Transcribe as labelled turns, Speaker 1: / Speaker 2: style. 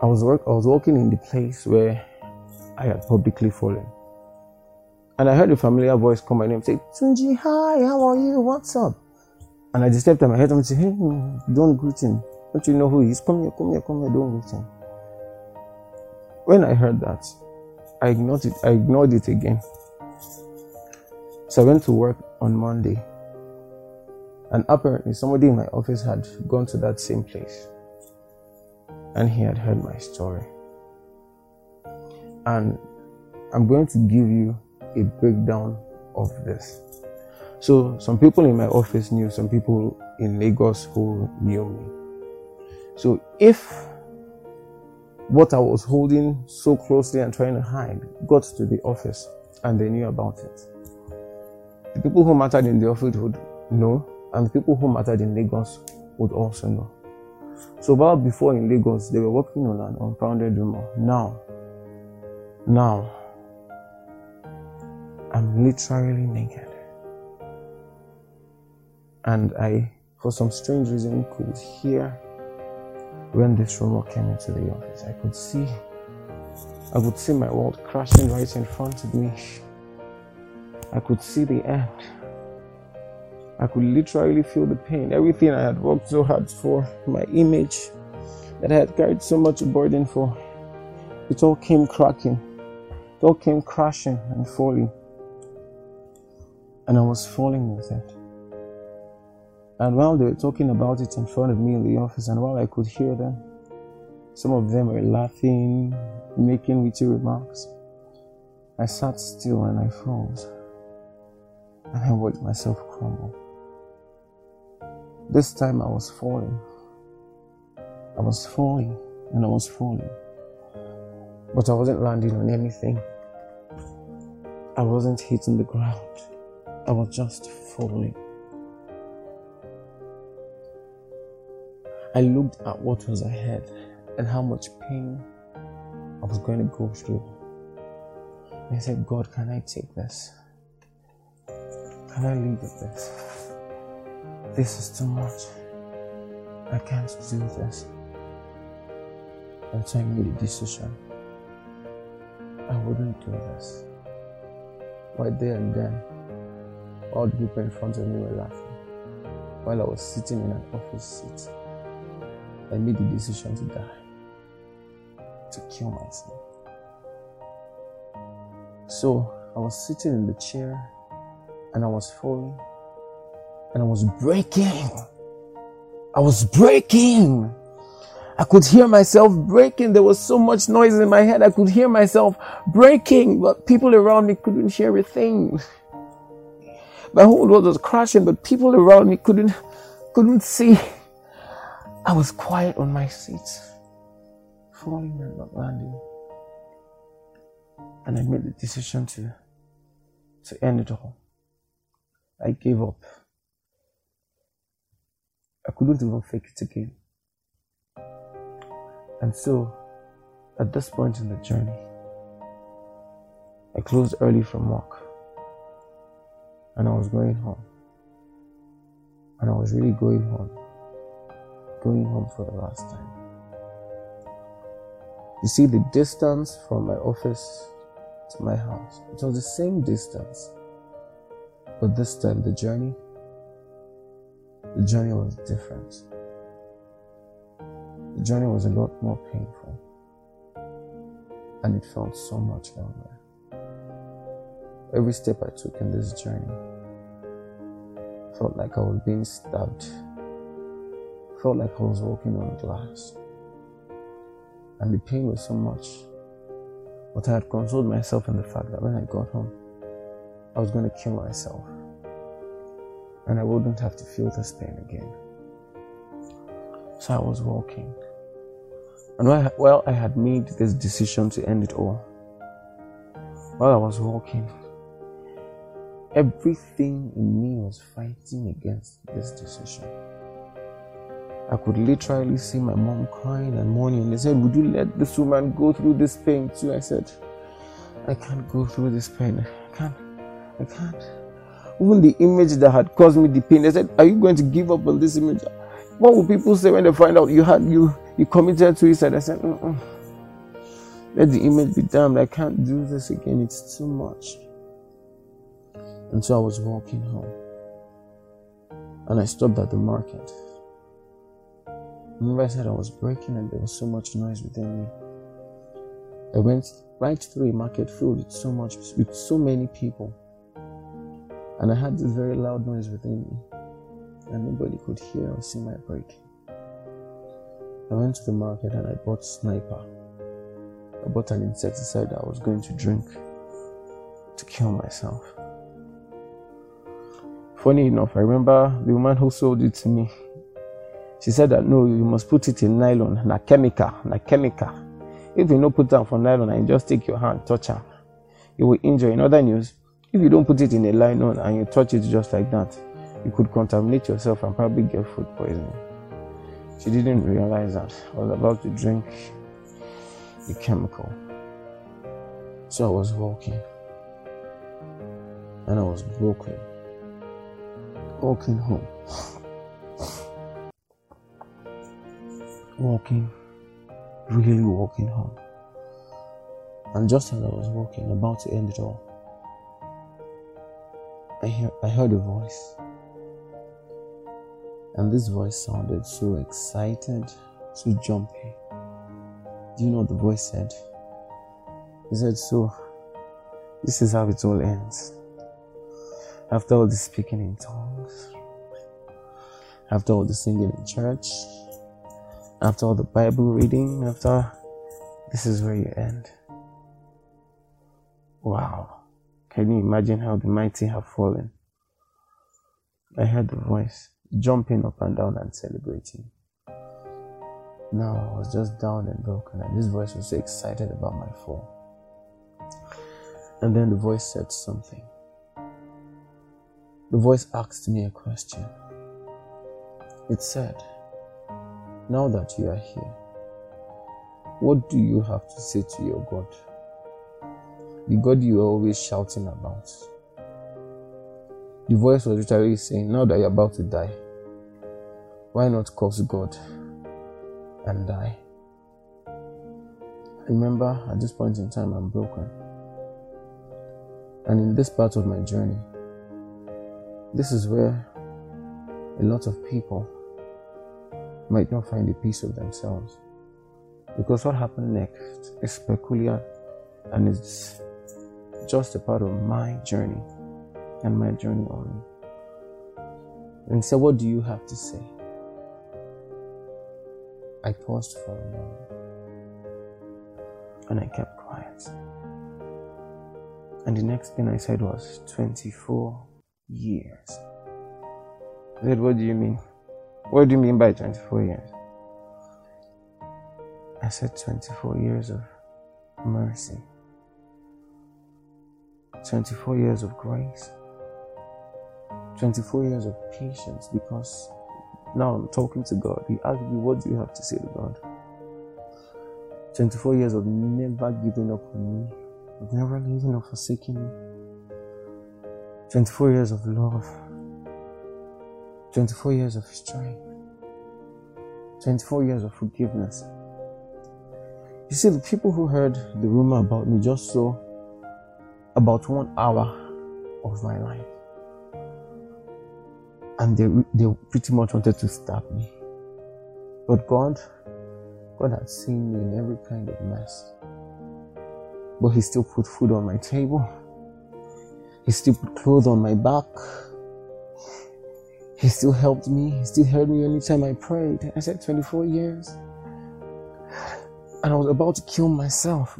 Speaker 1: I was work I was walking in the place where I had publicly fallen. And I heard a familiar voice call my name, say, Tunji, hi, how are you? What's up? And I just stepped on my head and said, Hey, don't greet him. Don't you know who he is? Come here, come here, come here, don't greet him. When I heard that, I ignored it, I ignored it again. So I went to work on Monday. And apparently somebody in my office had gone to that same place. And he had heard my story. And I'm going to give you a breakdown of this. So some people in my office knew, some people in Lagos who knew me. So if what I was holding so closely and trying to hide got to the office and they knew about it, the people who mattered in the office would know, and the people who mattered in Lagos would also know. So while before in Lagos, they were working on an unfounded rumor. Now, now, I'm literally naked. And I, for some strange reason, could hear when this rumor came into the office. I could see, I could see my world crashing right in front of me. I could see the end. I could literally feel the pain. Everything I had worked so hard for, my image that I had carried so much burden for, it all came cracking. It all came crashing and falling. And I was falling with it. And while they were talking about it in front of me in the office, and while I could hear them, some of them were laughing, making witty remarks. I sat still and I froze. And I watched myself crumble. This time I was falling. I was falling and I was falling. But I wasn't landing on anything. I wasn't hitting the ground. I was just falling. I looked at what was ahead and how much pain I was going to go through. And I said, God, can I take this? Can I leave with this? This is too much. I can't do this. So I made a decision. I wouldn't do this. Right there and then, all the people in front of me were laughing while I was sitting in an office seat. I made the decision to die, to kill myself. So I was sitting in the chair and I was falling and I was breaking. I was breaking. I could hear myself breaking. There was so much noise in my head. I could hear myself breaking, but people around me couldn't hear a thing. My whole world was crashing, but people around me couldn't, couldn't see. I was quiet on my seat, falling and not landing. And I made the decision to, to end it all. I gave up. I couldn't even fake it again. And so, at this point in the journey, I closed early from work and I was going home. And I was really going home going home for the last time. You see, the distance from my office to my house, it was the same distance. But this time, the journey, the journey was different. The journey was a lot more painful. And it felt so much longer. Every step I took in this journey felt like I was being stabbed felt like I was walking on glass. And the pain was so much. But I had consoled myself in the fact that when I got home, I was going to kill myself. And I wouldn't have to feel this pain again. So I was walking. And while I had made this decision to end it all, while I was walking, everything in me was fighting against this decision. I could literally see my mom crying and mourning. They said, Would you let this woman go through this pain too? I said, I can't go through this pain. I can't. I can't. Even the image that had caused me the pain, they said, Are you going to give up on this image? What will people say when they find out you had you you committed suicide? I said, Mm-mm. let the image be damned. I can't do this again. It's too much. And so I was walking home, and I stopped at the market. Remember, I said I was breaking, and there was so much noise within me. I went right through a market filled with so much, with so many people, and I had this very loud noise within me and nobody could hear or see my breaking. I went to the market and I bought sniper. I bought an insecticide I was going to drink to kill myself. Funny enough, I remember the woman who sold it to me. She said that no, you must put it in nylon, na chemical, na chemical. If you don't put it for nylon and just take your hand, touch her, you will injure. In other news, if you don't put it in a nylon and you touch it just like that, you could contaminate yourself and probably get food poisoning. She didn't realize that I was about to drink the chemical. So I was walking and I was broken. Walking home. walking, really walking home. And just as I was walking, about to end it all, I, hear, I heard a voice. And this voice sounded so excited, so jumpy. Do you know what the voice said? He said, So, this is how it all ends. After all the speaking in tongues, after all the singing in church, after all the Bible reading, after this is where you end. Wow. Can you imagine how the mighty have fallen? I heard the voice jumping up and down and celebrating. Now I was just down and broken, and this voice was so excited about my fall. And then the voice said something. The voice asked me a question. It said, Now that you are here, what do you have to say to your God? The God you are always shouting about. The voice was literally saying, Now that you're about to die, why not curse God and die? I Remember, at this point in time, I'm broken. And in this part of my journey, this is where a lot of people might not find a piece of themselves. Because what happened next is peculiar and it's just a part of my journey and my journey on. And so, what do you have to say? I paused for a moment and I kept quiet. And the next thing I said was 24 years. I said, What do you mean? What do you mean by 24 years? I said 24 years of mercy, 24 years of grace, 24 years of patience because now I'm talking to God. He asked me, What do you have to say to God? 24 years of never giving up on me, of never leaving or forsaking me. 24 years of love, 24 years of strength, 24 years of forgiveness. You see, the people who heard the rumor about me just saw about one hour of my life and they, they pretty much wanted to stab me. But God, God had seen me in every kind of mess. But He still put food on my table. He still put clothes on my back. He still helped me. He still heard me anytime I prayed. I said 24 years. And I was about to kill myself.